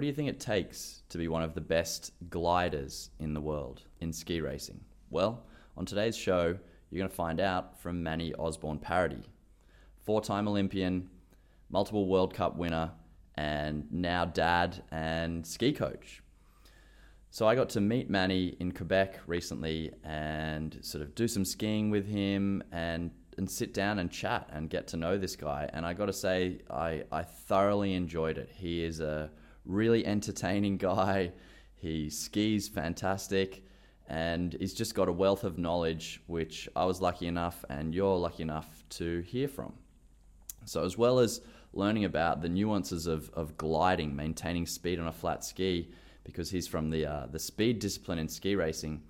What do you think it takes to be one of the best gliders in the world in ski racing? Well, on today's show, you're going to find out from Manny Osborne Paradis, four time Olympian, multiple World Cup winner, and now dad and ski coach. So I got to meet Manny in Quebec recently and sort of do some skiing with him and and sit down and chat and get to know this guy. And I got to say, I, I thoroughly enjoyed it. He is a really entertaining guy. He skis fantastic and he's just got a wealth of knowledge, which I was lucky enough and you're lucky enough to hear from. So, as well as learning about the nuances of, of gliding, maintaining speed on a flat ski, because he's from the, uh, the speed discipline in ski racing,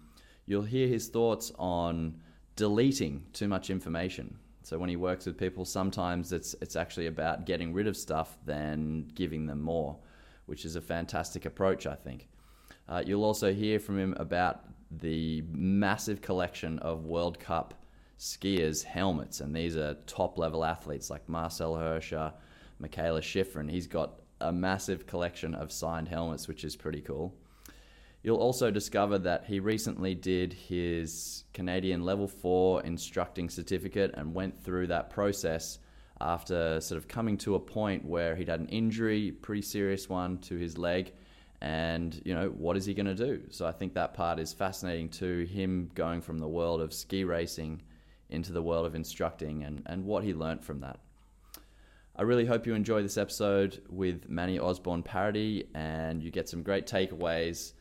you'll hear his thoughts on deleting too much information. So when he works with people, sometimes it's it's actually about getting rid of stuff than giving them more, which is a fantastic approach, I think. Uh, you'll also hear from him about the massive collection of World Cup skiers' helmets, and these are top level athletes like Marcel Hirscher, Mikaela Shiffrin. He's got a massive collection of signed helmets, which is pretty cool. You'll also discover that he recently did his Canadian Level 4 instructing certificate and went through that process after sort of coming to a point where he'd had an injury, pretty serious one, to his leg. And you know what is he going to do? So i think that part is fascinating to him going from the world of ski racing into the world of instructing and, and what he learnt from that. I really hope you enjoy this episode with manny osborne Paradis and you get some great takeaways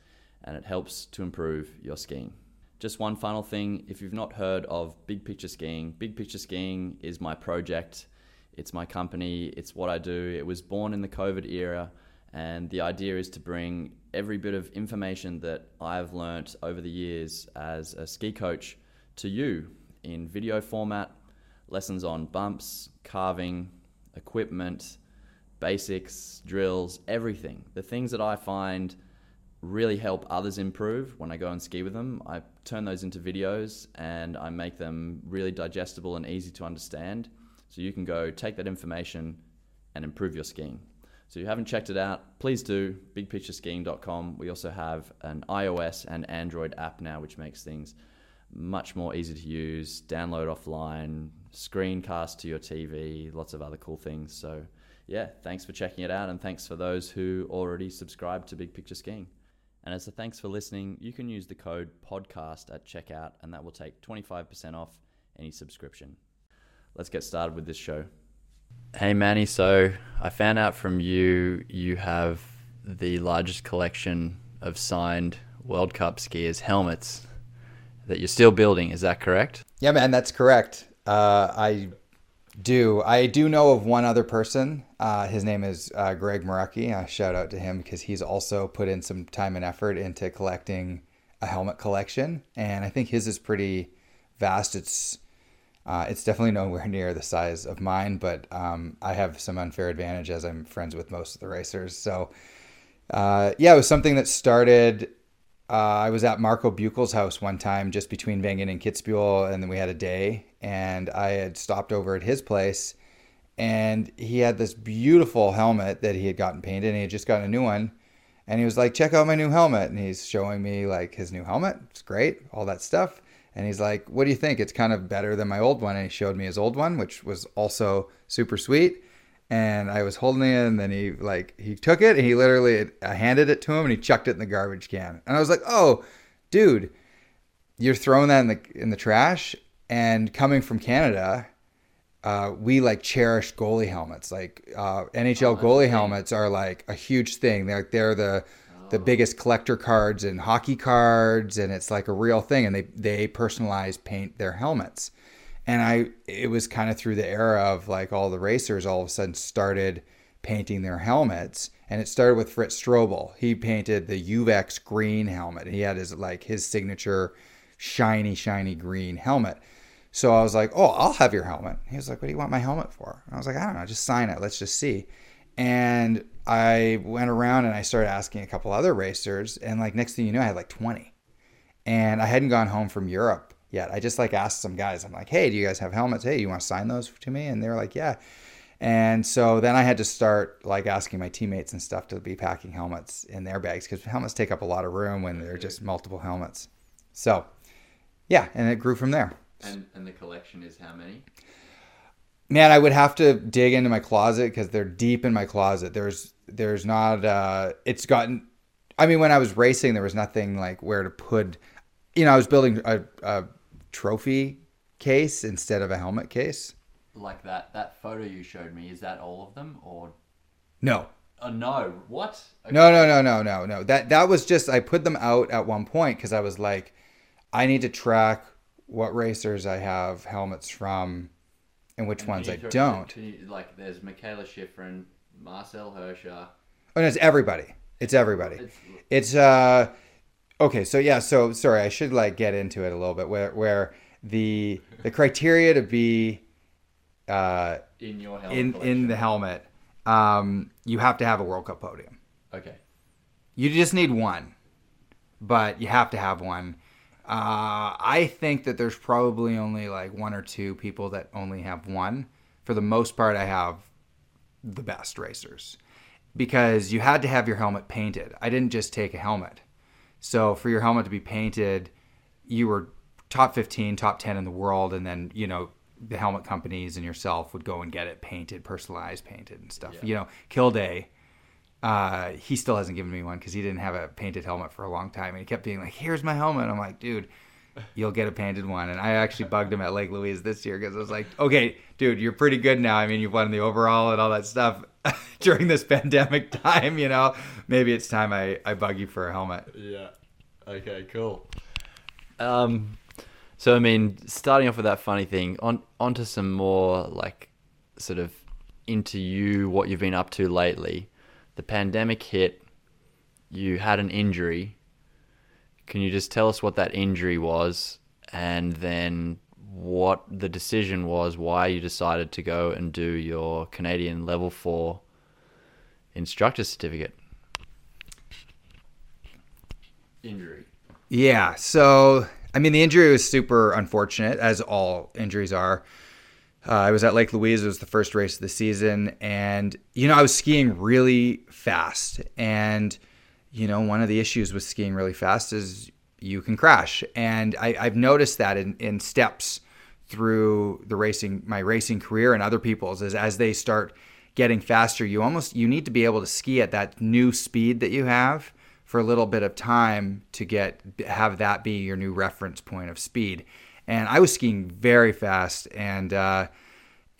and it helps to improve your skiing. Just one final thing. If you've not heard of big picture skiing big picture skiing is my project it's my company it's what i do it was born in the covid era and the idea is to bring every bit of information that I've learnt over the years as a ski coach to you in video format, lessons on bumps, carving, equipment, basics, drills, everything. The things that I find really help others improve when I go and ski with them. I turn those into videos and I make them really digestible and easy to understand. So you can go take that information and improve your skiing. So if you haven't checked it out, please do. BigPictureSkiing.com. We also have an iOS and Android app now, which makes things much more easy to use. Download offline, screencast to your TV, lots of other cool things. So yeah, thanks for checking it out, and thanks for those who already subscribe to Big Picture Skiing. And as a thanks for listening, you can use the code podcast at checkout, and that will take 25% off any subscription. Let's get started with this show. Hey Manny, so I found out from you you have the largest collection of signed World Cup skiers helmets that you're still building. Is that correct? Yeah, man, that's correct. Uh, I do. I do know of one other person. Uh, his name is uh, Greg Marucki. I shout out to him because he's also put in some time and effort into collecting a helmet collection, and I think his is pretty vast. It's uh, it's definitely nowhere near the size of mine, but um, I have some unfair advantage as I'm friends with most of the racers. So, uh, yeah, it was something that started. Uh, I was at Marco Buchel's house one time, just between Wengen and Kitzbühel, and then we had a day, and I had stopped over at his place, and he had this beautiful helmet that he had gotten painted, and he had just gotten a new one, and he was like, "Check out my new helmet," and he's showing me like his new helmet. It's great, all that stuff. And he's like, What do you think? It's kind of better than my old one. And he showed me his old one, which was also super sweet. And I was holding it, and then he like he took it and he literally I handed it to him and he chucked it in the garbage can. And I was like, Oh, dude, you're throwing that in the in the trash. And coming from Canada, uh, we like cherish goalie helmets. Like uh, NHL oh, goalie helmets are like a huge thing. They're they're the the biggest collector cards and hockey cards and it's like a real thing and they they personalize paint their helmets. And i it was kind of through the era of like all the racers all of a sudden started painting their helmets and it started with fritz Strobl. He painted the uvex green helmet. He had his like his signature shiny shiny green helmet. So i was like oh i'll have your helmet. He was like what do you want my helmet for? And i was like i don't know just sign it. Let's just see and I went around and I started asking a couple other racers, and like next thing you know, I had like 20. And I hadn't gone home from Europe yet. I just like asked some guys, I'm like, hey, do you guys have helmets? Hey, you want to sign those to me? And they were like, yeah. And so then I had to start like asking my teammates and stuff to be packing helmets in their bags because helmets take up a lot of room when they're just multiple helmets. So, yeah, and it grew from there. And and the collection is how many? Man, I would have to dig into my closet because they're deep in my closet. There's there's not uh it's gotten I mean when I was racing there was nothing like where to put you know, I was building a, a trophy case instead of a helmet case. Like that that photo you showed me, is that all of them or No. Oh no. What? Okay. No, no, no, no, no, no. That that was just I put them out at one point because I was like, I need to track what racers I have helmets from and which ones I throw- don't. can you- like there's Mikaela Shiffrin, Marcel Hirscher. Oh, no, it's everybody. It's everybody. It's, It's uh okay, so yeah, so sorry, I should like get into it a little bit where where the the criteria to be uh in your helmet in in the helmet um you have to have a World Cup podium. Okay. You just need one, but you have to have one. Uh, I think that there's probably only like one or two people that only have one. For the most part, I have the best racers because you had to have your helmet painted. I didn't just take a helmet. So for your helmet to be painted, you were top 15, top 10 in the world, and then, you know, the helmet companies and yourself would go and get it painted, personalized, painted and stuff. Yeah. You know, Kilde, uh, he still hasn't given me one because he didn't have a painted helmet for a long time, and he kept being like, "Here's my helmet." I'm like, "Dude, you'll get a painted one." And I actually bugged him at Lake Louise this year because I was like, "Okay, dude, you're pretty good now. I mean, you've won the overall and all that stuff during this pandemic time. You know, maybe it's time I I bug you for a helmet." Yeah. Okay. Cool. Um, so I mean, starting off with that funny thing, on onto some more like sort of into you, what you've been up to lately. The pandemic hit. You had an injury. Can you just tell us what that injury was, and then what the decision was, why you decided to go and do your Canadian Level Four instructor certificate? Injury. Yeah. So, I mean, the injury was super unfortunate, as all injuries are. Uh, I was at Lake Louise. It was the first race of the season. And, you know, I was skiing really fast. And, you know, one of the issues with skiing really fast is you can crash. And I, I've noticed that in, in steps through the racing, my racing career and other people's, is as they start getting faster, you almost, you need to be able to ski at that new speed that you have for a little bit of time to get have that be your new reference point of speed. And I was skiing very fast, and uh,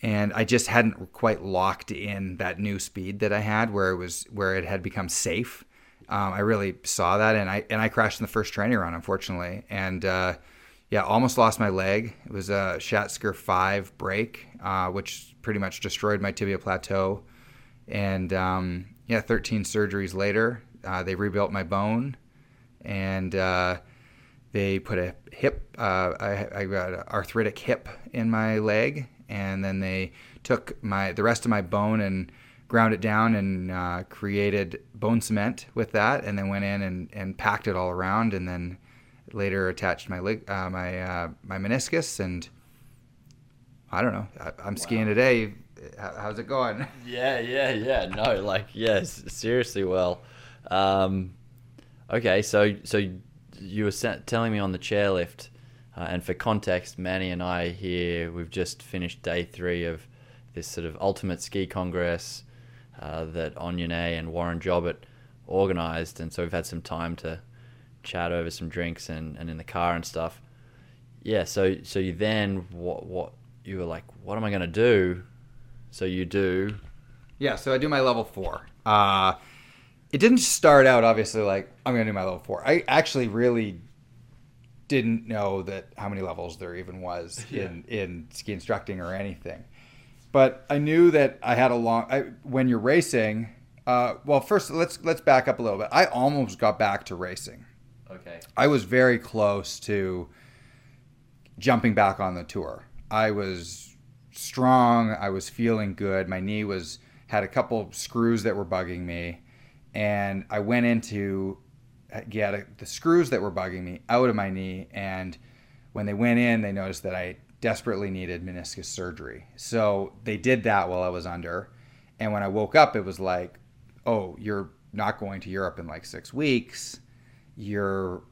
and I just hadn't quite locked in that new speed that I had, where it was where it had become safe. Um, I really saw that, and I and I crashed in the first training run, unfortunately, and uh, yeah, almost lost my leg. It was a Schatzker five break, uh, which pretty much destroyed my tibia plateau, and um, yeah, 13 surgeries later, uh, they rebuilt my bone, and uh, they put a hip. Uh, I, I got an arthritic hip in my leg, and then they took my the rest of my bone and ground it down and uh, created bone cement with that, and then went in and, and packed it all around, and then later attached my leg, uh, my uh, my meniscus, and I don't know. I, I'm skiing today. How's it going? Yeah, yeah, yeah. No, like yes, seriously. Well, um, okay. So, so you were telling me on the chairlift, uh, and for context, Manny and I here, we've just finished day three of this sort of ultimate ski congress uh, that Onyane and Warren Jobbett organised, and so we've had some time to chat over some drinks and, and in the car and stuff. Yeah. So, so you then what what you were like? What am I gonna do? So you do Yeah, so I do my level four. Uh, it didn't start out obviously like I'm gonna do my level four. I actually really didn't know that how many levels there even was in in ski instructing or anything. But I knew that I had a long. I, when you're racing, uh, well, first let's let's back up a little bit. I almost got back to racing. Okay. I was very close to jumping back on the tour. I was strong. I was feeling good. My knee was had a couple screws that were bugging me, and I went into get the screws that were bugging me out of my knee. And when they went in, they noticed that I desperately needed meniscus surgery. So they did that while I was under. And when I woke up, it was like, oh, you're not going to Europe in like six weeks. You're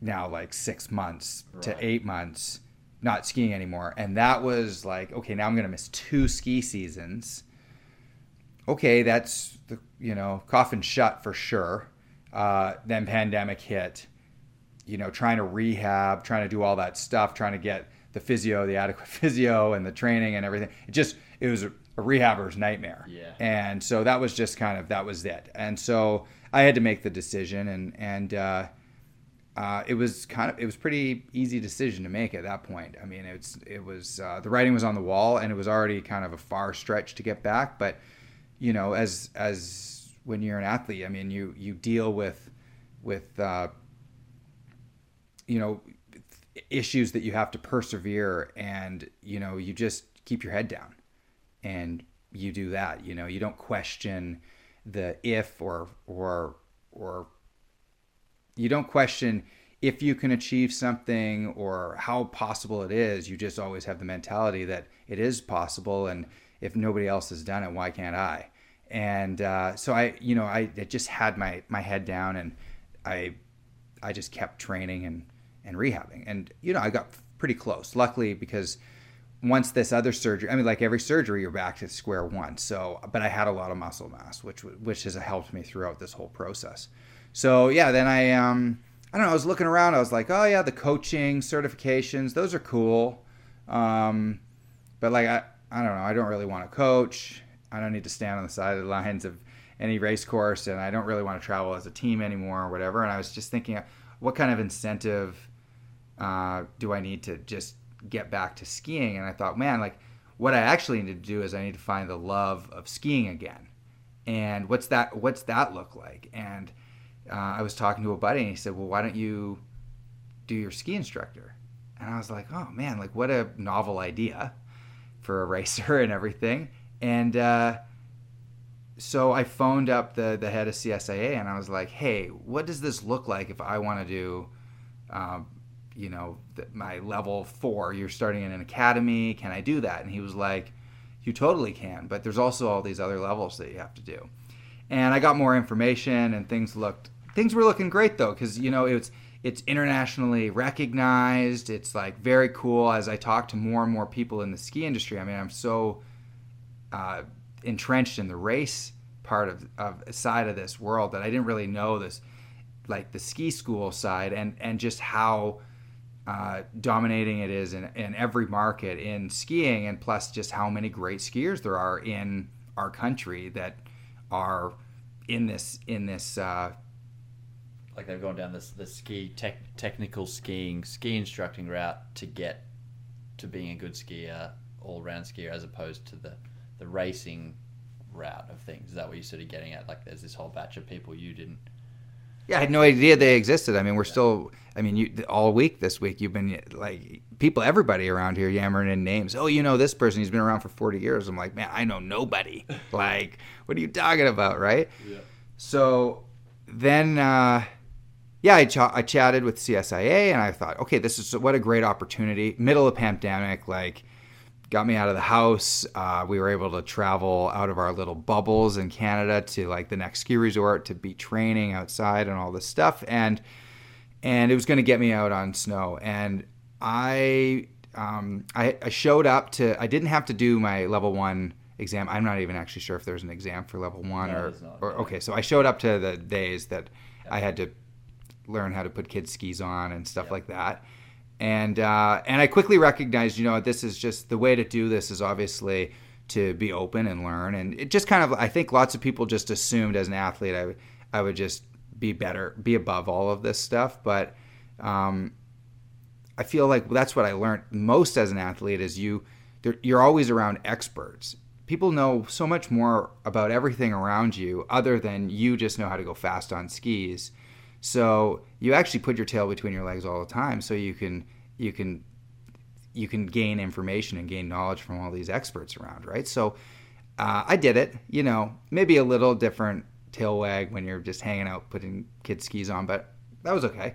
now like six months right. to eight months not skiing anymore. And that was like, okay, now I'm going to miss two ski seasons. Okay, that's the, you know, coffin shut for sure. Uh, then pandemic hit, you know, trying to rehab, trying to do all that stuff, trying to get the physio, the adequate physio and the training and everything. It just, it was a, a rehabber's nightmare. Yeah. And so that was just kind of, that was it. And so I had to make the decision and, and, uh, uh, it was kind of it was pretty easy decision to make at that point. I mean, it's it was uh, the writing was on the wall, and it was already kind of a far stretch to get back. But you know, as as when you're an athlete, I mean, you you deal with with uh, you know issues that you have to persevere, and you know you just keep your head down, and you do that. You know, you don't question the if or or or you don't question if you can achieve something or how possible it is. You just always have the mentality that it is possible, and if nobody else has done it, why can't I? And uh, so I, you know, I, I just had my my head down, and I I just kept training and and rehabbing, and you know, I got pretty close. Luckily, because once this other surgery, I mean, like every surgery, you're back to square one. So, but I had a lot of muscle mass, which which has helped me throughout this whole process. So yeah, then I um I don't know. I was looking around. I was like, oh yeah, the coaching certifications, those are cool. Um, but like I I don't know. I don't really want to coach. I don't need to stand on the side of the lines of any race course, and I don't really want to travel as a team anymore or whatever. And I was just thinking, what kind of incentive uh, do I need to just get back to skiing? And I thought, man, like what I actually need to do is I need to find the love of skiing again. And what's that? What's that look like? And uh, I was talking to a buddy and he said, "Well, why don't you do your ski instructor?" And I was like, "Oh man, like what a novel idea for a racer and everything." And uh, so I phoned up the the head of CSIA and I was like, "Hey, what does this look like if I want to do?" Um, you know, the, my level four, you're starting in an academy. Can I do that? And he was like, You totally can, but there's also all these other levels that you have to do. And I got more information, and things looked things were looking great though, because you know it's it's internationally recognized. It's like very cool. As I talk to more and more people in the ski industry, I mean, I'm so uh, entrenched in the race part of, of side of this world that I didn't really know this, like the ski school side, and and just how uh, dominating it is in, in every market in skiing, and plus just how many great skiers there are in our country that are in this in this uh, like they've gone down this the ski tech, technical skiing ski instructing route to get to being a good skier all round skier as opposed to the the racing route of things. Is that what you're sort of getting at? Like there's this whole batch of people you didn't yeah i had no idea they existed. I mean we're yeah. still i mean you all week this week you've been like people everybody around here yammering in names. Oh you know this person he's been around for 40 years. I'm like man i know nobody. Like what are you talking about right? Yeah. So then uh yeah, I, ch- I chatted with CSIA and I thought, okay, this is what a great opportunity. Middle of pandemic, like, got me out of the house. Uh, we were able to travel out of our little bubbles in Canada to like the next ski resort to be training outside and all this stuff. And and it was going to get me out on snow. And I, um, I I showed up to. I didn't have to do my level one exam. I'm not even actually sure if there's an exam for level one no, or, not, or okay. So I showed up to the days that. I had to learn how to put kids skis on and stuff like that. And uh, and I quickly recognized, you know, this is just the way to do this is obviously to be open and learn. And it just kind of, I think lots of people just assumed as an athlete, I would, I would just be better, be above all of this stuff. But um, I feel like that's what I learned most as an athlete is you, you're always around experts. People know so much more about everything around you other than you just know how to go fast on skis. So you actually put your tail between your legs all the time, so you can you can you can gain information and gain knowledge from all these experts around, right? So uh, I did it. You know, maybe a little different tail wag when you're just hanging out putting kids skis on, but that was okay.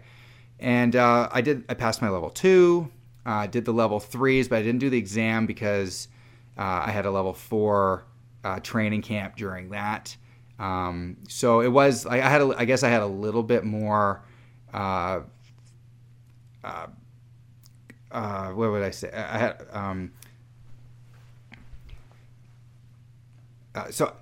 And uh, I did. I passed my level two. Uh, did the level threes, but I didn't do the exam because uh, I had a level four uh, training camp during that. Um, so it was like I had, a, I guess I had a little bit more. Uh, uh, uh, what would I say? I had um, uh, so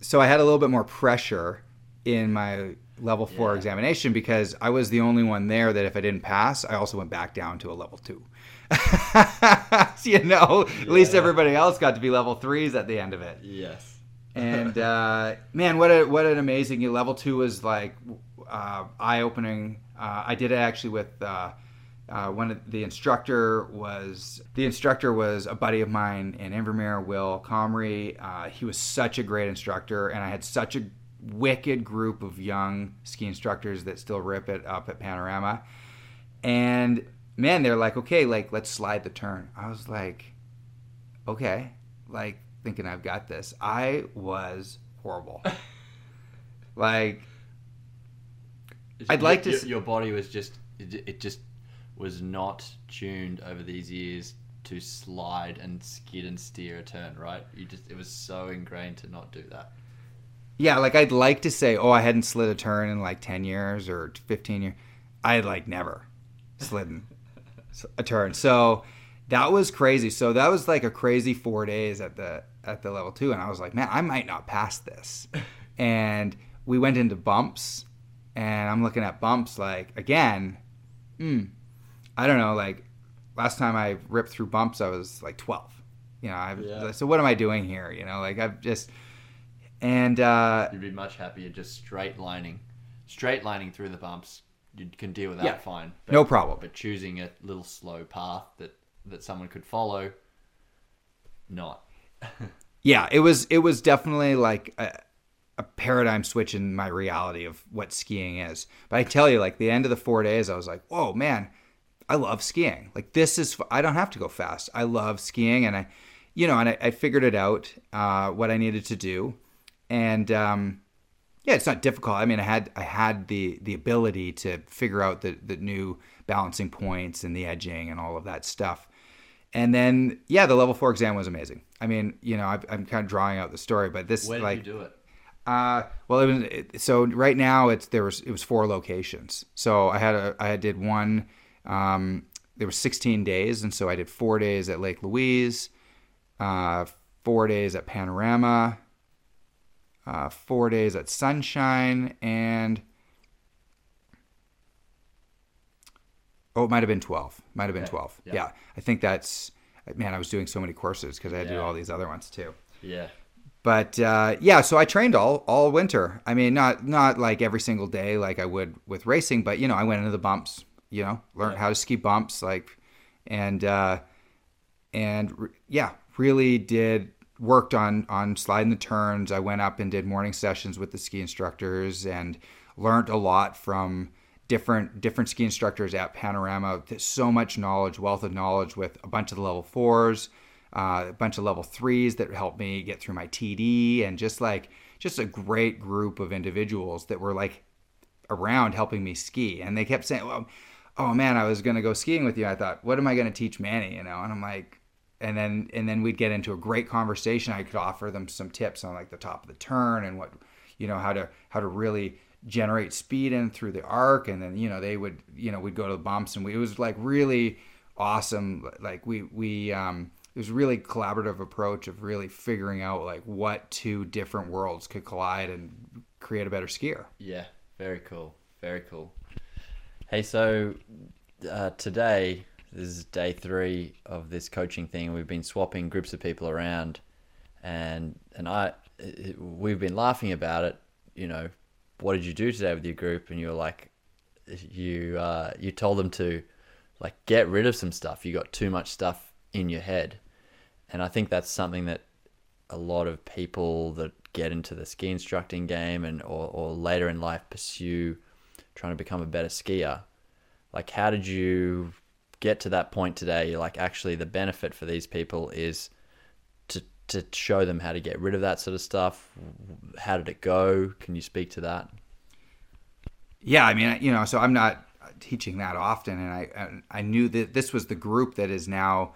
so I had a little bit more pressure in my level four Yeah. examination because I was the only one there that if I didn't pass, I also went back down to a level two. you know, at least everybody else got to be level threes at the end of it. Yes. And uh, man, what a what an amazing level two was like uh, eye opening. Uh, I did it actually with uh, uh, one of the instructor was the instructor was a buddy of mine in Invermere, Will Comrie. Uh, he was such a great instructor, and I had such a wicked group of young ski instructors that still rip it up at Panorama. And man, they're like, okay, like let's slide the turn. I was like, okay, like thinking I've got this. I was horrible. like I'd like to Your, your body was just it, it just was not tuned over these years to slide and skid and steer a turn. Right? You just it was so ingrained to not do that. Yeah, like I'd like to say, oh, I hadn't slid a turn in like 10 years or 15 years. I had like never slidden a turn. So that was crazy. So that was like a crazy four days at the at the level two. And I was like, man, I might not pass this. And we went into bumps and I'm looking at bumps like again, hmm, I don't know, like last time I ripped through bumps, I was like 12. You know, I've, Yeah. so what am I doing here? You know, like I've just, and uh, You'd be much happier just straight lining, straight lining through the bumps. You can deal with that Yeah. fine. But, no problem. But choosing a little slow path that that someone could follow, not. yeah it was it was definitely like a, a paradigm switch in my reality of what skiing is. But i tell you like the end of the four days i was like whoa man i love skiing. Like this is i don't have to go fast. I love skiing and i you know and i, I figured it out uh, what i needed to do. And um, yeah it's not difficult. I mean i had i had the the ability to figure out the the new balancing points and the edging and all of that stuff and then yeah the level four exam was amazing i mean you know I've, i'm kind of drawing out the story but this Where did you do it? uh, well, it was it, so right now it's there was it was four locations. So I had a I did one. Um, there was 16 days, and so I did four days at Lake Louise, uh, four days at Panorama, uh, four days at Sunshine, and oh, it might have been 12. Might have been Okay. 12. Yeah. Yeah. I think that's man. I was doing so many courses because I had to do all these other ones too Yeah. but uh, yeah, so I trained all all winter. I mean, not not like every single day like I would with racing, but you know, I went into the bumps. You know, learned Yeah. how to ski bumps, like, and uh, and re- yeah, really did worked on on sliding the turns. I went up and did morning sessions with the ski instructors and learned a lot from different different ski instructors at Panorama. So much knowledge, wealth of knowledge with a bunch of the level fours, uh, a bunch of level threes that helped me get through my TD, and just like just a great group of individuals that were like around helping me ski. And they kept saying, "Well, oh man, I was gonna go skiing with you." I thought, what am I gonna teach Manny? You know, and I'm like, and then and then we'd get into a great conversation. I could offer them some tips on like the top of the turn and what, you know, how to how to really generate speed in through the arc. And then you know they would you know we'd go to the bumps and we it was like really awesome. Like we we um it was really collaborative approach of really figuring out like what two different worlds could collide and create a better skier. Yeah, very cool. Very cool. Hey, so uh, today this is day three of this coaching thing. We've been swapping groups of people around, and and I we've been laughing about it. You know, what did you do today with your group? And you're like, you uh, you told them to like get rid of some stuff. You got too much stuff in your head, and I think that's something that a lot of people that get into the ski instructing game and or, or later in life pursue trying to become a better skier like how did you get to that point today like actually the benefit for these people is to show them how to get rid of that sort of stuff how did it go can you speak to that Yeah, I mean, you know, so I'm not teaching that often, and I I knew that this was the group that is now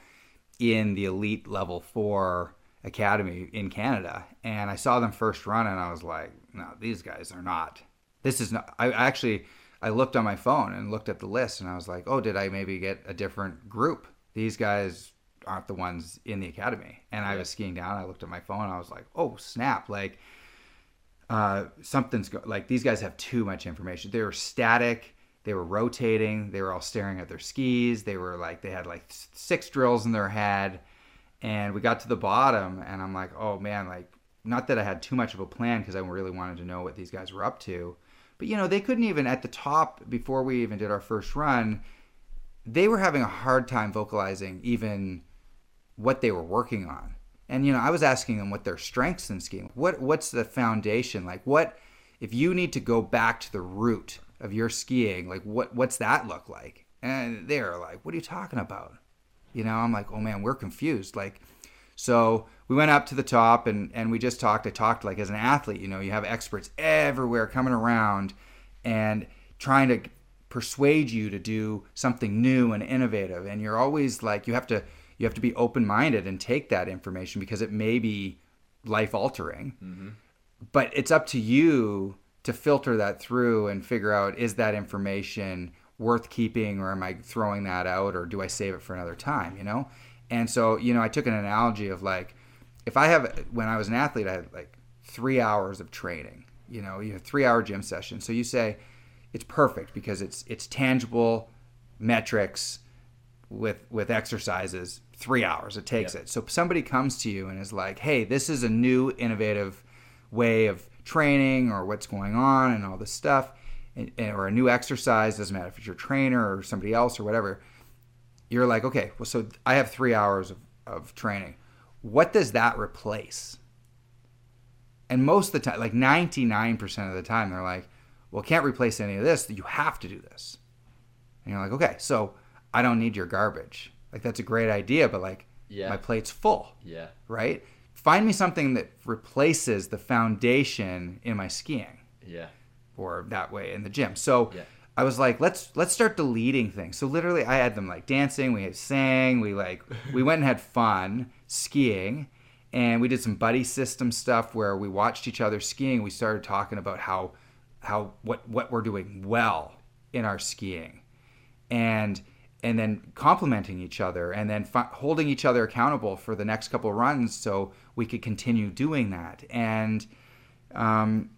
in the elite level four academy in Canada, and I saw them first run, and I was like, no, these guys are not. This is not. I actually I looked on my phone and looked at the list, and I was like, oh, did I maybe get a different group? These guys aren't the ones in the academy. And I was skiing down. I looked at my phone. I was like, oh snap! Like uh, something's go- like these guys have too much information. They were static. They were rotating. They were all staring at their skis. They were like they had like six drills in their head. And we got to the bottom, and I'm like, oh man, like not that I had too much of a plan because I really wanted to know what these guys were up to. But you know, they couldn't even at the top before we even did our first run. They were having a hard time vocalizing even what they were working on. And you know, I was asking them what their strengths in skiing. What what's the foundation? Like what if you need to go back to the root of your skiing, like what what's that look like? And they're like, "What are you talking about?" You know, I'm like, "Oh man, we're confused." Like so we went up to the top and and we just talked. I talked like as an athlete, you know, you have experts everywhere coming around and trying to persuade you to do something new and innovative and you're always like you have to you have to be open minded and take that information because it may be life altering. Mm-hmm. But it's up to you to filter that through and figure out is that information worth keeping or am I throwing that out or do I save it for another time, you know? And so, you know, I took an analogy of like, if I have, when I was an athlete, I had like three hours of training, you know, you have three hour gym session. So you say it's perfect because it's, it's tangible metrics with, with exercises three hours it takes it. So somebody comes to you and is like, hey, this is a new innovative way of training or what's going on and all this stuff, and, or a new exercise, doesn't matter if it's your trainer or somebody else or whatever, you're like, okay, well, so I have three hours of, of training. What does that replace? And most of the time, like 99% of the time, they're like, well, can't replace any of this. You have to do this. And you're like, okay, so I don't need your garbage. Like that's a great idea, but like yeah. my plate's full. Yeah. Right? Find me something that replaces the foundation in my skiing. Yeah. Or that way in the gym. So yeah. I was like, let's let's start deleting things. So literally I had them like dancing, we had sang, we like we went and had fun skiing and we did some buddy system stuff where we watched each other skiing. We started talking about how how what what we're doing well in our skiing. And and then complimenting each other and then fi- holding each other accountable for the next couple runs so we could continue doing that. And um,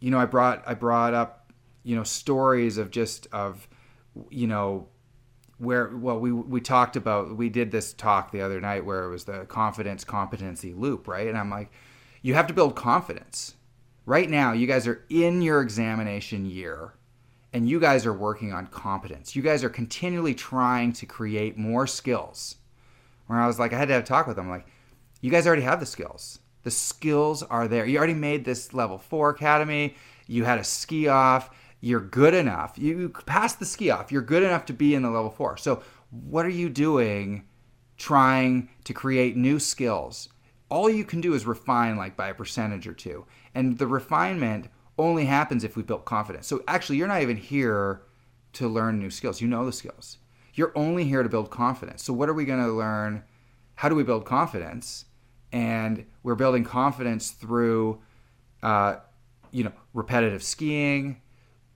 you know i brought i brought up you know stories of just of you know where well we we talked about we did this talk the other night where it was the confidence competency loop right? And i'm like you have to build confidence. Right now you guys are in your examination year and you guys are working on competence. You guys are continually trying to create more skills. Where I was like, I had to have a talk with them. Like, you guys already have the skills. The skills are there. You already made this level four academy. You had a ski off. You're good enough. You passed the ski off. You're good enough to be in the level four. So, what are you doing trying to create new skills? All you can do is refine like by a percentage or two. And the refinement only happens if we built confidence. So actually, you're not even here to learn new skills. You know the skills. You're only here to build confidence. So what are we going to learn? How do we build confidence? And we're building confidence through, uh, you know, repetitive skiing,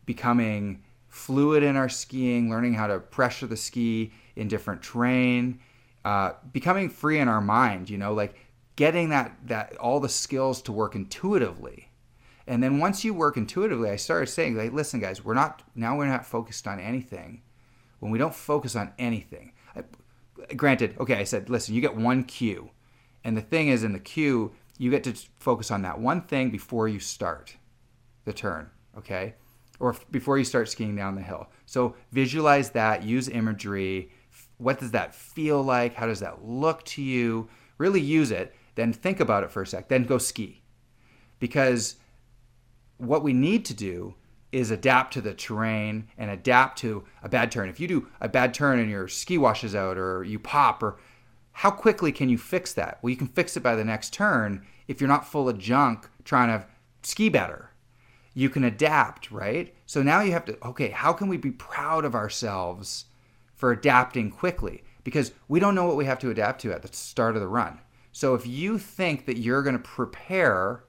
becoming fluid in our skiing, learning how to pressure the ski in different terrain, uh, becoming free in our mind. You know, like getting that that all the skills to work intuitively and then once you work intuitively, I started saying, like, listen, guys, we're not now we're not focused on anything. When we don't focus on anything, I, granted, okay, I said, listen, you get one cue, and the thing is, in the cue, you get to focus on that one thing before you start the turn, okay, or before you start skiing down the hill. So visualize that, use imagery. What does that feel like? How does that look to you? Really use it. Then think about it for a sec. Then go ski, because what we need to do is adapt to the terrain and adapt to a bad turn. If you do a bad turn and your ski washes out or you pop or how quickly can you fix that? Well, you can fix it by the next turn if you're not full of junk trying to ski better. you can adapt, right? So now you have to, okay, how can we be proud of ourselves for adapting quickly? Because we don't know what we have to adapt to at the start of the run. So if you think that you're going to prepare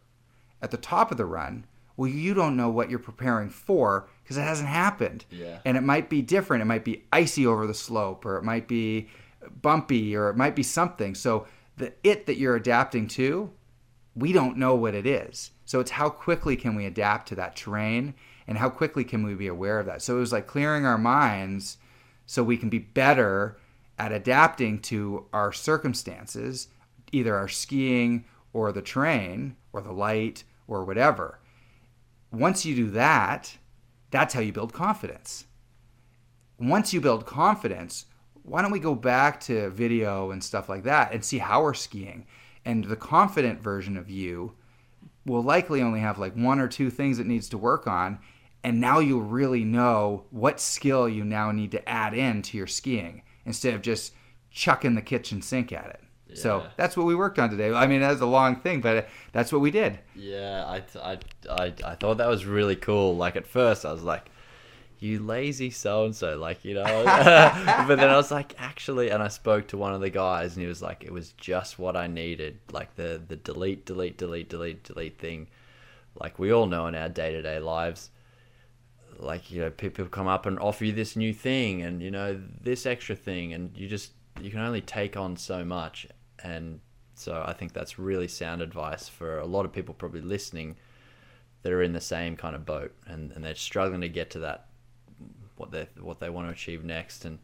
at the top of the run, well, you don't know what you're preparing for because it hasn't happened. Yeah. And it might be different. It might be icy over the slope, or it might be bumpy, or it might be something. So the it that you're adapting to, we don't know what it is. So it's how quickly can we adapt to that terrain and how quickly can we be aware of that. So it was like clearing our minds so we can be better at adapting to our circumstances, either our skiing or the terrain or the light or whatever. Once you do that, that's how you build confidence. Once you build confidence, why don't we go back to video and stuff like that and see how we're skiing? And the confident version of you will likely only have like one or two things it needs to work on. And now you'll really know what skill you now need to add in to your skiing instead of just chucking the kitchen sink at it. So that's what we worked on today. I mean, that was a long thing, but that's what we did. Yeah, I, I, I, I thought that was really cool. Like at first, I was like, "You lazy so and so," like you know. but then I was like, actually, and I spoke to one of the guys, and he was like, "It was just what I needed." Like the the delete, delete, delete, delete, delete thing. Like we all know in our day to day lives, like you know, people come up and offer you this new thing, and you know this extra thing, and you just you can only take on so much, and so I think that's really sound advice for a lot of people probably listening that are in the same kind of boat and, and they're struggling to get to that what they what they want to achieve next and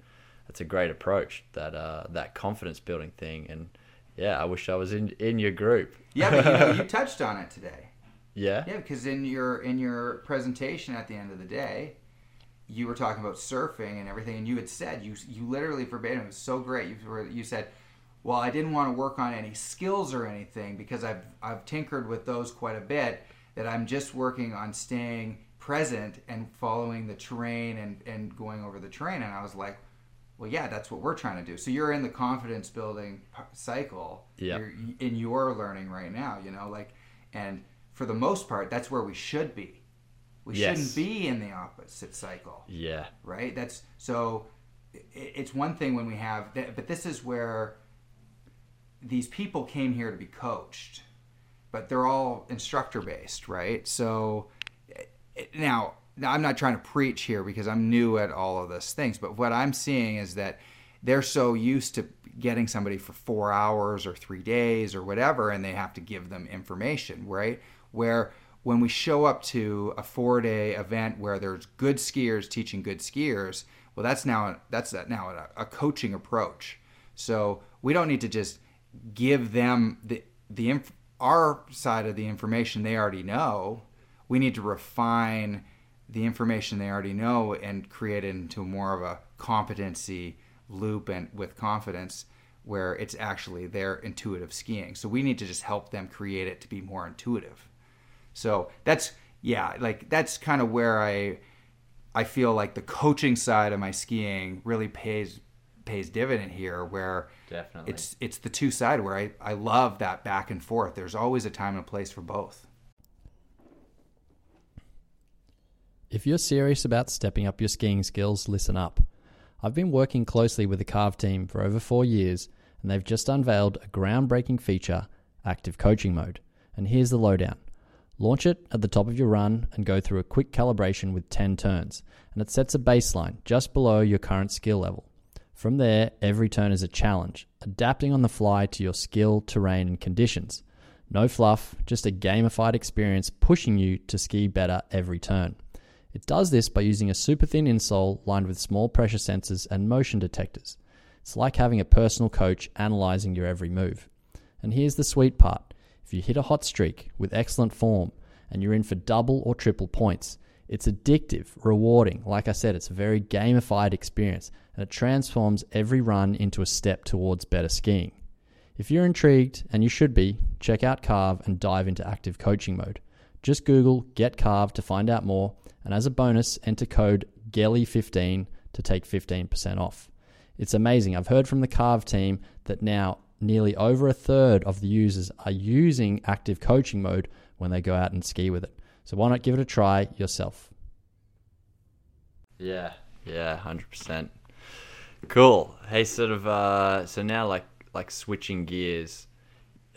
that's a great approach that uh, that confidence building thing and yeah I wish I was in in your group Yeah, but you know, you touched on it today. yeah Yeah, because in your in your presentation at the end of the day, you were talking about surfing and everything, and you had said you you literally verbatim. It was so great. You were, you said, "Well, I didn't want to work on any skills or anything because I've I've tinkered with those quite a bit. That I'm just working on staying present and following the terrain and and going over the terrain." And I was like. Well, yeah, that's what we're trying to do. So you're in the confidence building cycle. Yeah. You're in your learning right now, you know, like, and for the most part, that's where we should be. We Yes. shouldn't be in the opposite cycle, yeah right? That's so. It's one thing when we have, that, but this is where these people came here to be coached, but they're all instructor based, right? So now, now I'm not trying to preach here because I'm new at all of those things, but what I'm seeing is that they're so used to getting somebody for four hours or three days or whatever, and they have to give them information, right? Where when we show up to a four day event where there's good skiers teaching good skiers, well, that's now that's now a, a coaching approach. So we don't need to just give them the the inf- our side of the information they already know. We need to refine the information they already know and create it into more of a competency loop and with confidence where it's actually their intuitive skiing. So we need to just help them create it to be more intuitive. So that's yeah, like that's kind of where I I feel like the coaching side of my skiing really pays pays dividend here where Definitely. it's it's the two side where I, I love that back and forth. There's always a time and a place for both. If you're serious about stepping up your skiing skills, listen up. I've been working closely with the Carve team for over four years, and they've just unveiled a groundbreaking feature, Active Coaching Mode. And here's the lowdown launch it at the top of your run and go through a quick calibration with 10 turns, and it sets a baseline just below your current skill level. From there, every turn is a challenge, adapting on the fly to your skill, terrain, and conditions. No fluff, just a gamified experience pushing you to ski better every turn. It does this by using a super thin insole lined with small pressure sensors and motion detectors. It's like having a personal coach analyzing your every move. And here's the sweet part if you hit a hot streak with excellent form and you're in for double or triple points, it's addictive, rewarding. Like I said, it's a very gamified experience and it transforms every run into a step towards better skiing. If you're intrigued, and you should be, check out Carve and dive into active coaching mode. Just Google Get Carve to find out more, and as a bonus, enter code GELLY15 to take 15% off. It's amazing. I've heard from the Carve team that now nearly over a third of the users are using active coaching mode when they go out and ski with it. So why not give it a try yourself? Yeah, yeah, hundred percent. Cool. Hey, sort of. Uh, so now, like, like switching gears,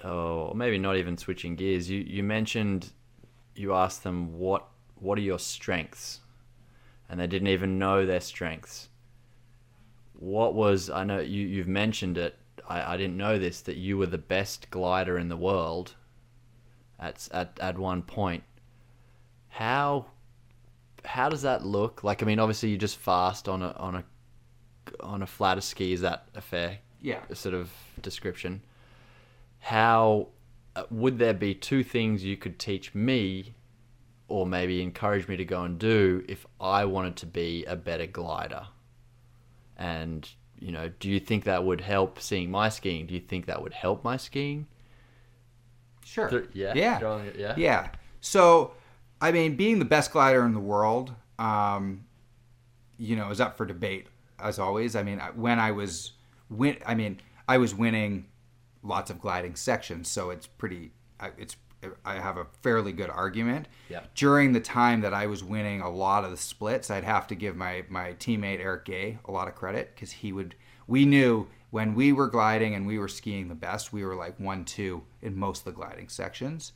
or maybe not even switching gears. You you mentioned you asked them what what are your strengths, and they didn't even know their strengths. What was I know you you've mentioned it. I, I didn't know this that you were the best glider in the world. At at at one point. How how does that look? Like, I mean, obviously you're just fast on a on a on a flatter ski. Is that a fair Yeah. sort of description? How uh, would there be two things you could teach me, or maybe encourage me to go and do if I wanted to be a better glider? And you know, do you think that would help seeing my skiing? Do you think that would help my skiing? Sure. Yeah, Yeah. yeah. Yeah. So, I mean, being the best glider in the world, um, you know, is up for debate as always. I mean, when I was win, I mean, I was winning lots of gliding sections, so it's pretty. I- It's I have a fairly good argument. Yeah. During the time that I was winning a lot of the splits, I'd have to give my my teammate Erik Guay a lot of credit because he would. We knew when we were gliding and we were skiing the best, we were like one two in most of the gliding sections.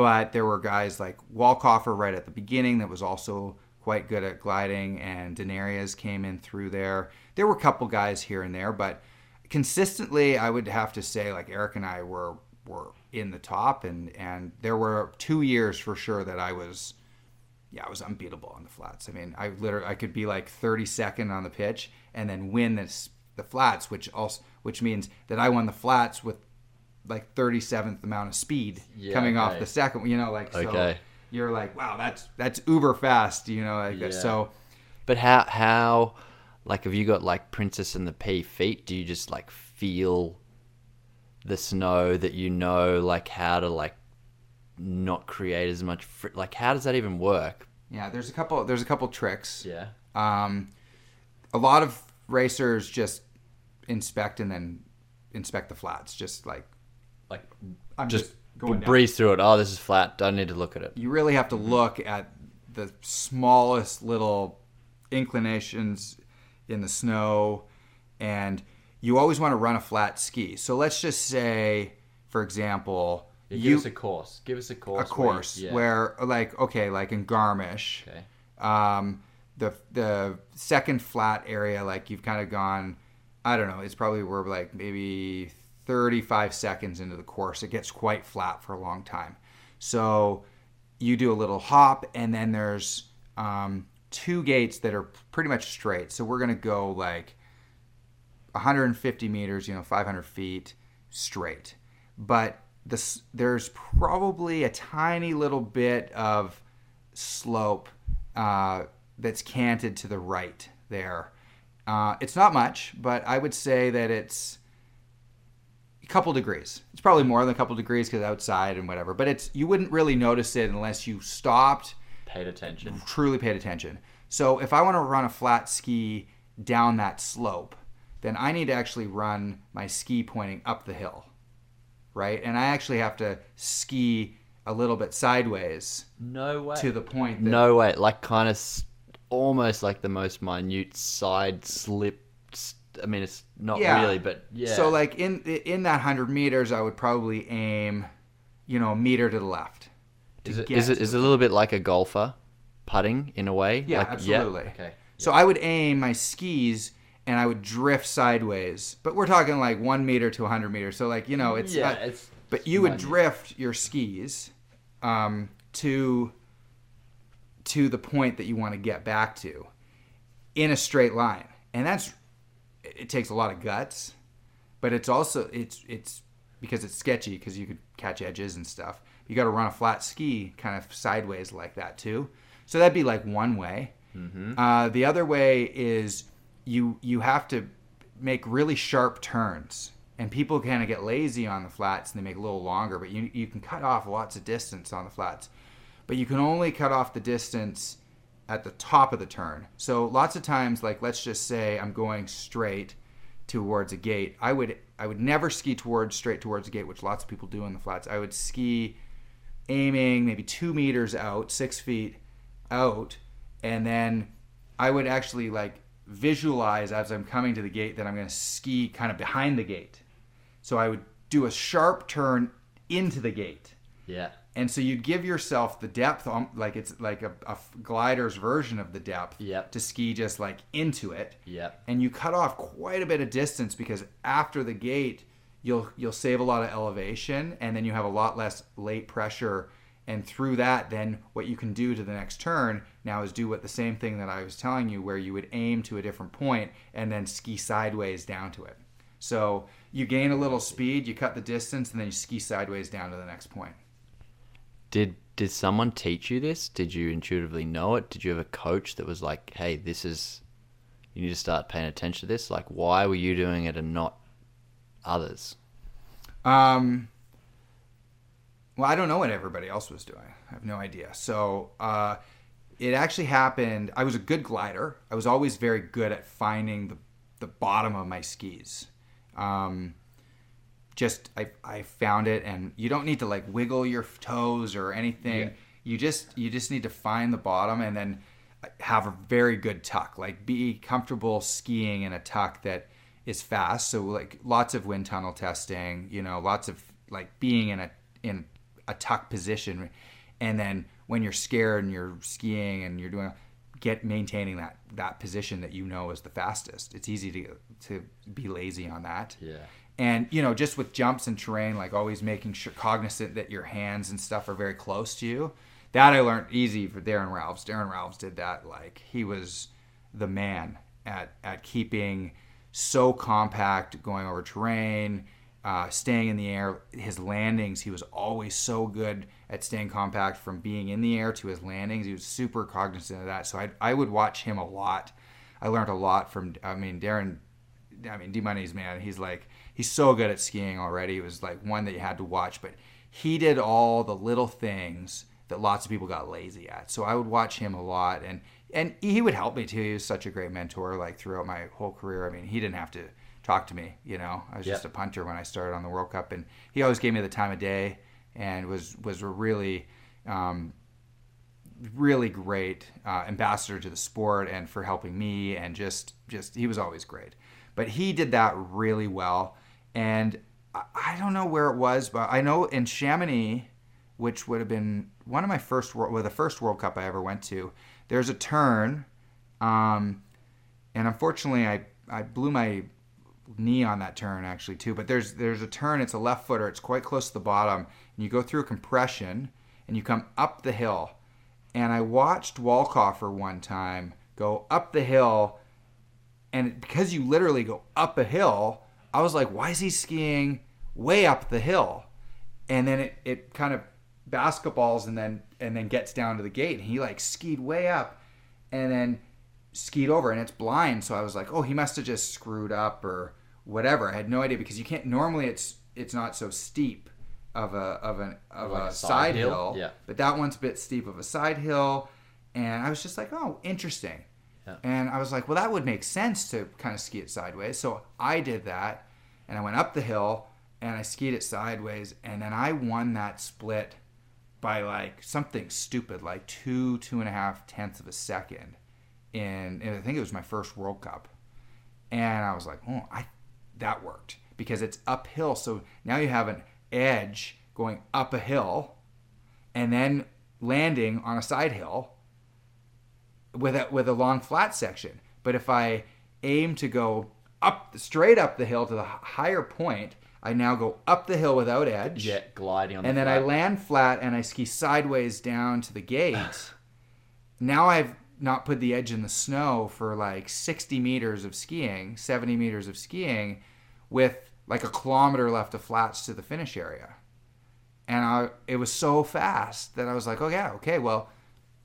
But there were guys like Walchhofer right at the beginning that was also quite good at gliding, and Denarias came in through there. There were a couple guys here and there, but consistently, I would have to say like Eric and I were were in the top, and and there were two years for sure that I was yeah, I was unbeatable on the flats. I mean, I literally I could be like 32nd on the pitch and then win this the flats, which also which means that I won the flats with like 37th amount of speed Yeah, coming off the second. You know, like so Okay. you're like, wow, that's that's uber fast. You know, like Yeah. so. But how how like have you got like Princess and the Pea feet? Do you just like feel the snow that you know like how to like not create as much fr- like how does that even work? Yeah, there's a couple there's a couple tricks. Yeah. Um, a lot of racers just inspect and then inspect the flats, just like Like I'm just just going down. breeze through it. Oh, this is flat. Don't need to look at it. you really have to look at the smallest little inclinations in the snow and you always want to run a flat ski so let's just say for example Yeah, give you us a course. Give us a course. a course. course yeah. where like okay like in garmisch Okay. um, the the second flat area like you've kind of gone i don't know it's probably we're like maybe 35 seconds into the course it gets quite flat for a long time. So you do a little hop and then there's um, two gates that are pretty much straight. So we're going to go like 150 meters you know 500 feet straight. But this there's probably a tiny little bit of slope uh, that's canted to the right there. Uh, it's not much, but I would say that it's couple degrees. It's probably more than a couple degrees because outside and whatever. But it's you wouldn't really notice it unless you stopped, Paid attention. truly paid attention. So if I want to run a flat ski down that slope, then I need to actually run my ski pointing up the hill, right? And I actually have to ski a little bit sideways No way. to the point that No way. Like kind of s- almost like the most minute side slip. I mean, it's not Yeah. really, but yeah. So like in in that hundred meters, I would probably aim, you know, a meter to the left. to is it is it is it a little bit like a golfer putting in a way? Yeah, like, absolutely. Okay. So I would aim my skis and I would drift sideways, but we're talking like one meter to hundred meters. So like you know, it's yeah, not, it's but you would drift your skis um, to to the point that you want to get back to in a straight line, and that's it takes a lot of guts, but it's also it's it's because it's sketchy because you could catch edges and stuff. You got to run a flat ski kind of sideways like that too. So that'd be like one way. Uh, the other way is you you have to make really sharp turns, and people kind of get lazy on the flats and they make a little longer. But you you can cut off lots of distance on the flats, but you can only cut off the distance at the top of the turn. So lots of times, like let's just say I'm going straight towards a gate. I would I would never ski towards straight towards a gate, which lots of people do in the flats. I would ski aiming maybe two meters out, six feet out, and then I would actually like visualize as I'm coming to the gate that I'm going to ski kind of behind the gate. So I would do a sharp turn into the gate. Yeah. And so you'd give yourself the depth, like it's like a, a glider's version of the depth, Yep. to ski just like into it. Yep. And you cut off quite a bit of distance because after the gate, you'll you'll save a lot of elevation, and then you have a lot less late pressure. And through that, then what you can do to the next turn now is do what the same thing that I was telling you, where you would aim to a different point and then ski sideways down to it. So you gain a little speed, you cut the distance, and then you ski sideways down to the next point. Did did someone teach you this? Did you intuitively know it? Did you have a coach that was like, "Hey, this is you need to start paying attention to this"? Like, why were you doing it and not others? Um, well, I don't know what everybody else was doing. I have no idea. So uh, it actually happened. I was a good glider. I was always very good at finding the, the bottom of my skis. Um, just I, I found it, and you don't need to like wiggle your toes or anything. Yeah. You just you just need to find the bottom and then uh, have a very good tuck. Like be comfortable skiing in a tuck that is fast. So like lots of wind tunnel testing. You know, lots of like being in a in a tuck position, and then when you're scared and you're skiing and you're doing get maintaining that that position that you know is the fastest. It's easy to to be lazy on that Yeah. And you know just with jumps and terrain like always making sure cognizant that your hands and stuff are very close to you. That i learned easy for Darren Rahlves. Darren ralphs did that like he was the man at at keeping so compact going over terrain uh, staying in the air. His landings he was always so good at staying compact from being in the air to his landings. He was super cognizant of that. So i, I would watch him a lot. I learned a lot from i mean darren I mean, D Money's man. He's like he's so good at skiing already. It was like one that you had to watch, but he did all the little things that lots of people got lazy at. So I would watch him a lot, and and he would help me too. He was such a great mentor. Like throughout my whole career, I mean, he didn't have to talk to me. You know, I was just a punter when I started on the World Cup, and he always gave me the time of day, and was was a really um, really great uh, ambassador to the sport and for helping me and just just he was always great but he did that really well and I, don't know where it was but i know in chamonix which would have been one of my first world well the first world cup i ever went to there's a turn um, and unfortunately i i blew my knee on that turn actually too. But there's there's a turn it's a left footer it's quite close to the bottom and you go through a compression and you come up the hill. And I watched Walchhofer one time go up the hill, and because you literally go up a hill, I was like, why is he skiing way up the hill? And then it, it kind of basketballs and then and then gets down to the gate. And he like skied way up and then skied over and it's blind. So I was like, oh, he must have just screwed up or whatever. I had no idea because you can't normally it's it's not so steep of a of an of Like a, a side side hill? hill. Yeah. But that one's a bit steep of a side hill. And I was just like, oh, interesting. And I was like, well, that would make sense to kind of ski it sideways. So I did that. And I went up the hill and I skied it sideways. And then I won that split by like something stupid, like two, two and a half tenths of a second. In, and I think it was my first World Cup. And I was like, oh, I, that worked because it's uphill. So now you have an edge going up a hill and then landing on a side hill with a, with a long flat section. But if I aim to go up straight up the hill to the higher point, I now go up the hill without edge. Yeah, gliding on. And the then I land flat and I ski sideways down to the gate. now I've not put the edge in the snow for like 60 meters of skiing, 70 meters of skiing, with like a kilometer left of flats to the finish area. And I, it was so fast that I was like, oh yeah, okay, well,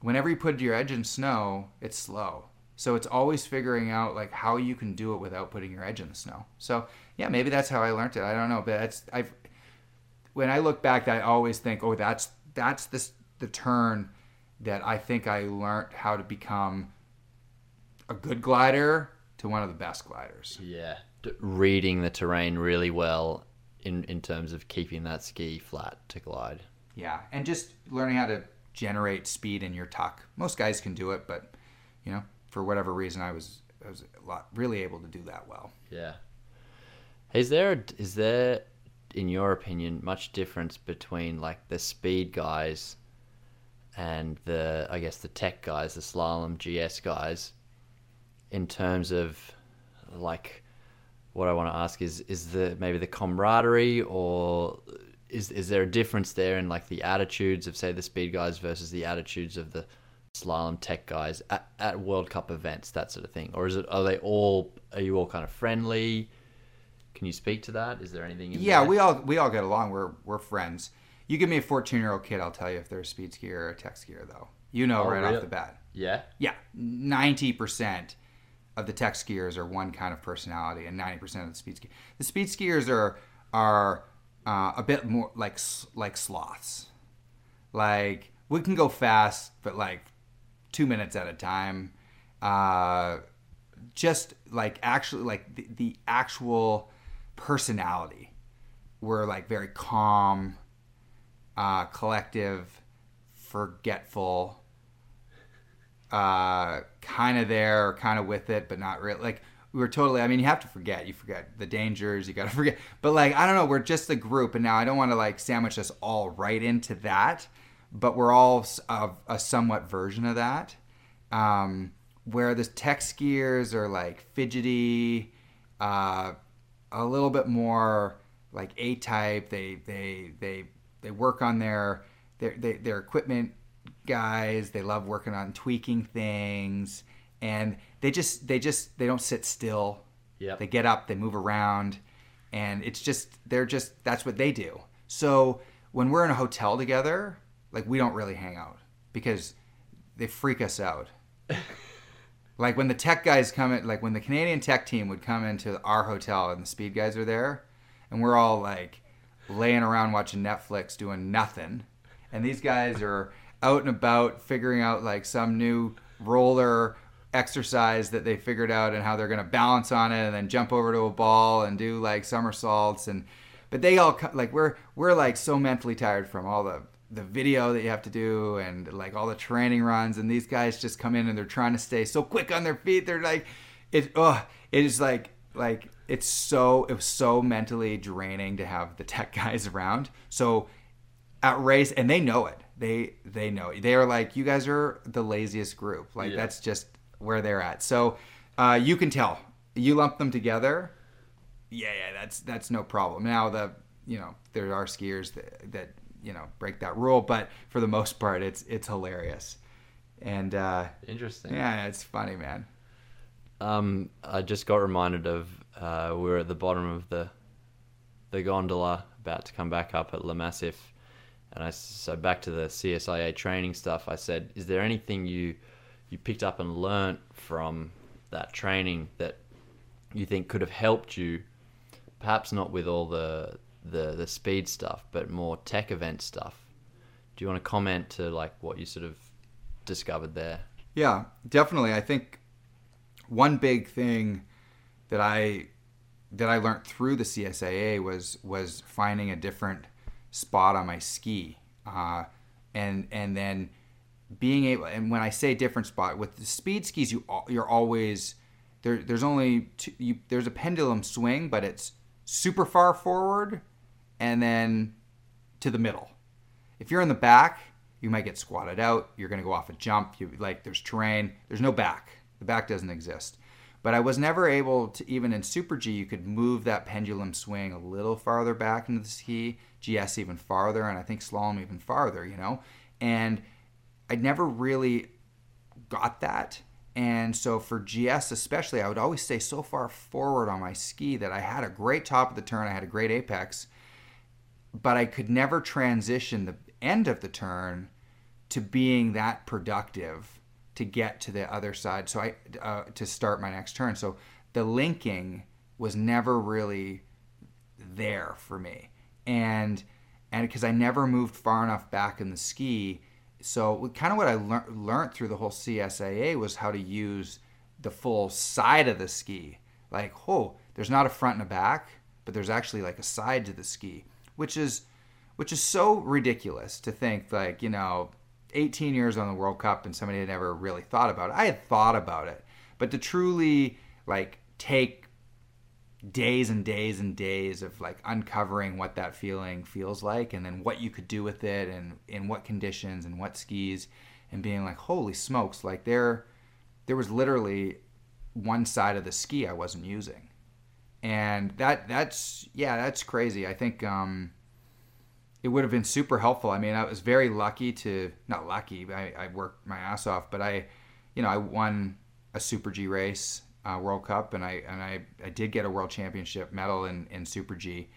whenever you put your edge in snow, it's slow. So it's always figuring out like how you can do it without putting your edge in the snow. So yeah, maybe that's how I learned it. I don't know, but it's I've when I look back, I always think, oh, that's that's this the turn that I think I learned how to become a good glider to one of the best gliders. Yeah, reading the terrain really well in in terms of keeping that ski flat to glide. Yeah, and just learning how to generate speed in your tuck. Most guys can do it, but you know, for whatever reason, I was I was a lot really able to do that well. Yeah. Is there is there, in your opinion, much difference between like the speed guys and the I guess the tech guys, the slalom GS guys, in terms of like what I want to ask is is the maybe the camaraderie or is is there a difference there in like the attitudes of say the speed guys versus the attitudes of the slalom tech guys at, at World Cup events, that sort of thing, or is it are they all are you all kind of friendly? Can you speak to that? Is there anything? In yeah, there? we all we all get along. We're we're friends. You give me a 14 year old kid, I'll tell you if they're a speed skier or a tech skier, though. You know Oh, right really? off the bat. yeah. Yeah, 90% of the tech skiers are one kind of personality, and 90% of the speed skiers. The speed skiers are are uh, a bit more like like sloths. Like we can go fast, but like two minutes at a time. Uh, just like actually like the, the actual personality. We're like very calm, uh, collective, forgetful uh, kind of there, kind of with it, but not really. Like we were totally. I mean, you have to forget. You forget the dangers. You got to forget. But like I don't know. We're just a group, and now I don't want to like sandwich us all right into that. But we're all of a somewhat version of that. Um, where the tech skiers are like fidgety, uh, a little bit more like A type. They they they they work on their their, their equipment guys. They love working on tweaking things, and they just they just they don't sit still. Yeah. They get up, they move around, and it's just they're just that's what they do. So when we're in a hotel together, like we don't really hang out because they freak us out. like when the tech guys come in, like when the Canadian tech team would come into our hotel and the speed guys are there, and we're all like laying around watching Netflix doing nothing, and these guys are out and about figuring out like some new roller exercise that they figured out and how they're going to balance on it and then jump over to a ball and do like somersaults and but they all like we're we're like so mentally tired from all the the video that you have to do and like all the training runs and these guys just come in and they're trying to stay so quick on their feet they're like it oh it is like like it's so it was so mentally draining to have the tech guys around so at race and they know it they they know it. they are like you guys are the laziest group like Yeah. that's just where they're at. So uh, you can tell. You lump them together yeah yeah that's that's no problem. Now the you know there are skiers that, that you know break that rule but for the most part it's it's hilarious. And uh Interesting. yeah it's funny man. Um, I just got reminded of uh, we were at the bottom of the the gondola about to come back up at Le Massif, and I so back to the CSIA training stuff. I said, "Is there anything you you picked up and learnt from that training that you think could have helped you? Perhaps not with all the the the speed stuff, but more tech event stuff. Do you want to comment to like what you sort of discovered there? Yeah, definitely. I think one big thing that I that I learned through the CSIA was was finding a different spot on my ski, uh, and and then being able. And when I say different spot with the speed skis, you you're always there. There's only two, you, there's a pendulum swing, but it's super far forward, and then to the middle. If you're in the back, you might get squatted out. You're going to go off a jump. You like there's terrain. There's no back. The back doesn't exist. But I was never able to even in Super G you could move that pendulum swing a little farther back into the ski, GS even farther, and I think slalom even farther. You know, and I never really got that. And so for GS especially, I would always stay so far forward on my ski that I had a great top of the turn, I had a great apex, but I could never transition the end of the turn to being that productive to get to the other side. So I uh, to start my next turn. So the linking was never really there for me, and and because I never moved far enough back in the ski. So kind of what I lear- learned through the whole CSIA was how to use the full side of the ski. Like, oh, there's not a front and a back, but there's actually like a side to the ski, which is which is so ridiculous to think like you know 18 years on the World Cup and somebody had never really thought about it. I had thought about it, but to truly like take days and days and days of like uncovering what that feeling feels like and then what you could do with it and in what conditions and what skis and being like holy smokes like there there was literally one side of the ski I wasn't using. And that that's yeah that's crazy. I think um it would have been super helpful. I mean I was very lucky to not lucky I, I worked my ass off but I you know I won a super G race uh, World Cup, and I and I, I did get a World Championship medal in, in Super G.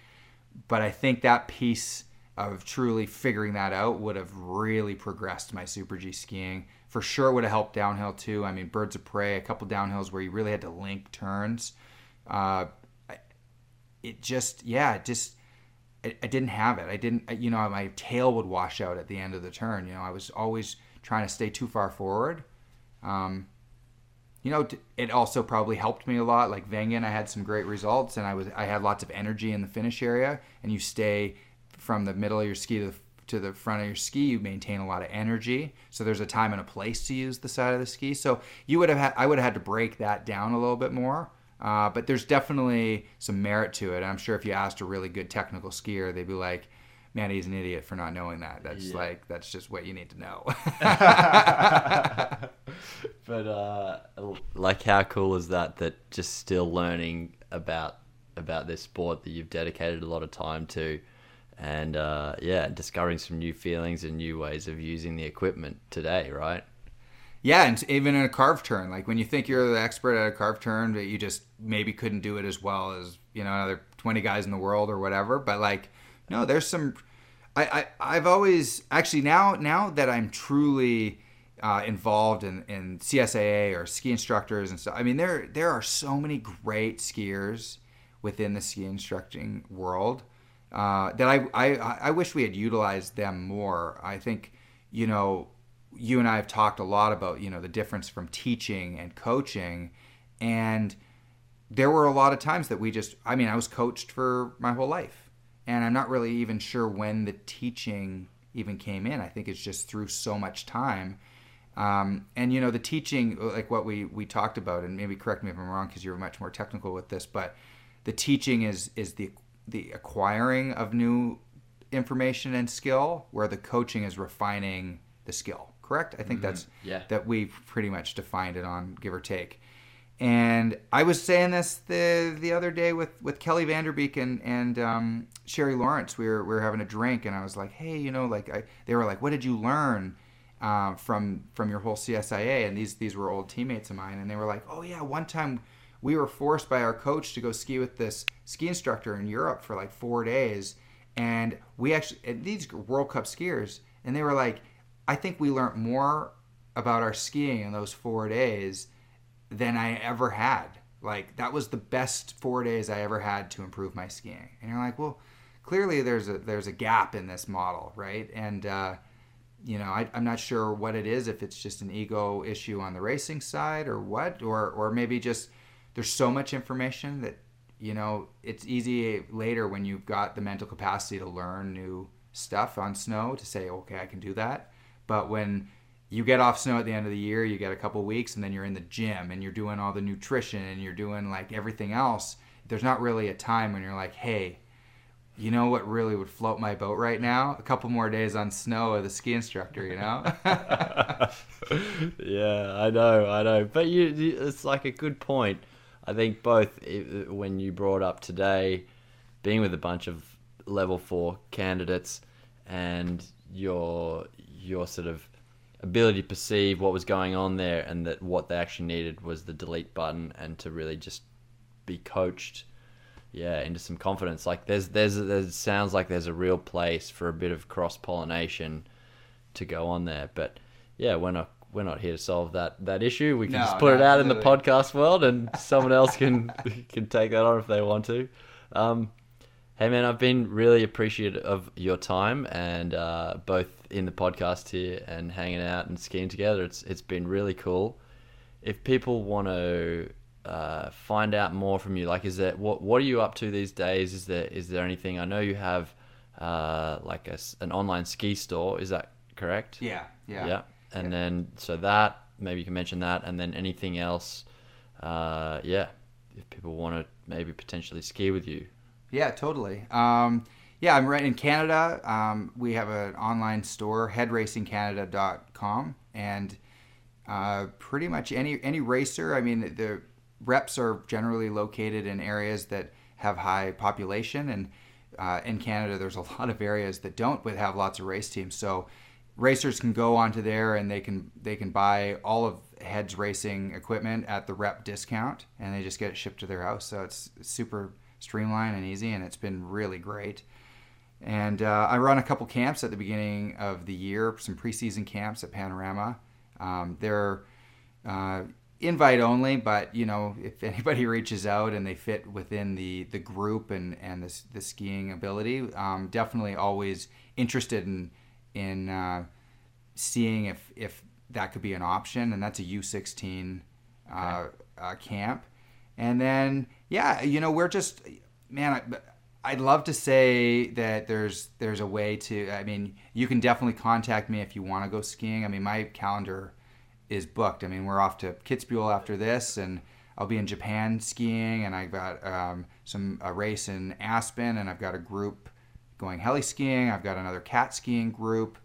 But I think that piece of truly figuring that out would have really progressed my Super G skiing. For sure, would have helped downhill too. I mean, Birds of Prey, a couple downhills where you really had to link turns. Uh, it just, yeah, it just. I, I didn't have it. I didn't, you know, my tail would wash out at the end of the turn. You know, I was always trying to stay too far forward. Um, you know, it also probably helped me a lot. Like Wengen, I had some great results, and I was I had lots of energy in the finish area. And you stay from the middle of your ski to the, to the front of your ski, you maintain a lot of energy. So there's a time and a place to use the side of the ski. So you would have had I would have had to break that down a little bit more. Uh, but there's definitely some merit to it. I'm sure if you asked a really good technical skier, they'd be like, man, he's an idiot for not knowing that. That's yeah. like that's just what you need to know. but uh, like, how cool is that? That just still learning about about this sport that you've dedicated a lot of time to, and uh, yeah, discovering some new feelings and new ways of using the equipment today, right? Yeah, and even in a carve turn, like when you think you're the expert at a carve turn, but you just maybe couldn't do it as well as you know another 20 guys in the world or whatever. But like no, there's some. I, I have always actually now now that I'm truly uh, involved in, in CSIA or ski instructors and stuff. I mean, there there are so many great skiers within the ski instructing world uh, that I, I I wish we had utilized them more. I think you know you and I have talked a lot about you know the difference from teaching and coaching, and there were a lot of times that we just I mean I was coached for my whole life and I'm not really even sure when the teaching even came in. I think it's just through so much time. Um, and you know the teaching, like what we we talked about, and maybe correct me if I'm wrong because you're much more technical with this, but the teaching is is the the acquiring of new information and skill, where the coaching is refining the skill. Correct? I think mm-hmm. that's yeah. that we've pretty much defined it on give or take. And I was saying this the the other day with, with Kelly Vanderbeek and and um, Sherry Lawrence. We were we were having a drink, and I was like, hey, you know, like I, they were like, what did you learn uh, from from your whole CSIA? And these these were old teammates of mine, and they were like, oh yeah, one time we were forced by our coach to go ski with this ski instructor in Europe for like four days, and we actually and these World Cup skiers, and they were like, I think we learned more about our skiing in those four days than I ever had. Like that was the best four days I ever had to improve my skiing. And you're like, well, clearly there's a there's a gap in this model, right? And uh, you know, I, am not sure what it is. If it's just an ego issue on the racing side, or what, or or maybe just there's so much information that you know it's easy later when you've got the mental capacity to learn new stuff on snow to say, okay, I can do that. But when you get off snow at the end of the year, you get a couple weeks, and then you're in the gym and you're doing all the nutrition and you're doing like everything else. There's not really a time when you're like, hey, you know what really would float my boat right now? A couple more days on snow with a ski instructor, you know? yeah, I know, I know. But you, it's like a good point. I think both when you brought up today, being with a bunch of level four candidates and your your sort of ability to perceive what was going on there and that what they actually needed was the delete button and to really just be coached yeah into some confidence. Like there's there's there sounds like there's a real place for a bit of cross pollination to go on there. But yeah we're not we're not here to solve that that issue. We can no, just put no, it out absolutely. in the podcast world and someone else can can take that on if they want to. Um, Hey man, I've been really appreciative of your time and uh, both in the podcast here and hanging out and skiing together. It's it's been really cool. If people want to uh, find out more from you, like, is there what what are you up to these days? Is there is there anything? I know you have uh, like a an online ski store. Is that correct? Yeah, yeah, Yeah. And then so that maybe you can mention that, and then anything else. Uh, yeah, if people want to maybe potentially ski with you. Yeah, totally. Um, yeah, I'm right in Canada. Um, we have an online store, headracingcanada.com, and uh, pretty much any any racer. I mean, the reps are generally located in areas that have high population, and uh, in Canada, there's a lot of areas that don't but have lots of race teams. So racers can go onto there and they can they can buy all of Heads racing equipment at the rep discount, and they just get it shipped to their house. So it's super streamlined and easy, and it's been really great. And uh, I run a couple camps at the beginning of the year, some preseason camps at Panorama. Um, they're uh, invite only, but you know, if anybody reaches out and they fit within the, the group and, and the, the skiing ability, um, definitely always interested in in uh, seeing if if that could be an option. And that's a U16 uh, uh, camp. And then yeah, you know, we're just man. I, I'd love to say that there's there's a way to. I mean, you can definitely contact me if you want to go skiing. I mean, my calendar is booked. I mean, we're off to Kitzbühel after this, and I'll be in Japan skiing, and I've got um, some a race in Aspen, and I've got a group going heli skiing. I've got another cat skiing group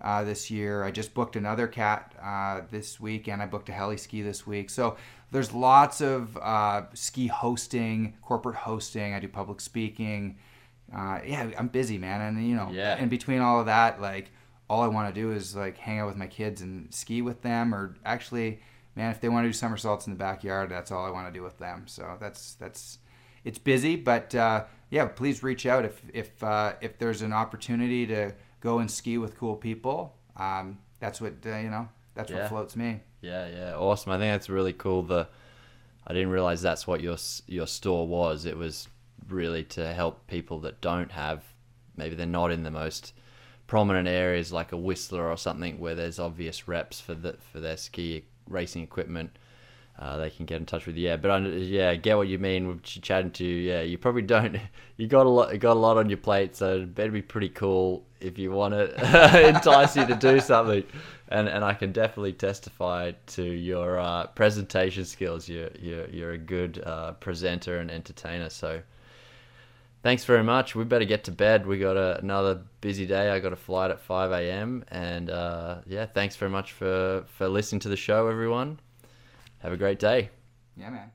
uh, this year. I just booked another cat uh, this week, and I booked a heli ski this week. So there's lots of uh, ski hosting, corporate hosting. I do public speaking. Uh, yeah, I'm busy, man, and you know, Yeah. in between all of that, like all I want to do is like hang out with my kids and ski with them, or actually, man, if they want to do somersaults in the backyard, that's all I want to do with them. So that's that's it's busy, but uh, yeah, please reach out if if uh, if there's an opportunity to go and ski with cool people. Um, that's what uh, you know. That's Yeah. what floats me. Yeah, yeah, awesome. I think that's really cool. The I didn't realize that's what your your store was. It was really to help people that don't have maybe they're not in the most prominent areas like a Whistler or something where there's obvious reps for the for their ski racing equipment. Uh, they can get in touch with you. Yeah, but I, yeah, I get what you mean. With chatting to you, yeah, you probably don't. You got a lot. You got a lot on your plate, so it better be pretty cool if you want to entice you to do something. And and I can definitely testify to your uh, presentation skills. You're you're you're a good uh, presenter and entertainer. So thanks very much. We better get to bed. We got a, another busy day. I got a flight at five a.m. And uh, yeah, thanks very much for for listening to the show, everyone. Have a great day. Yeah, man.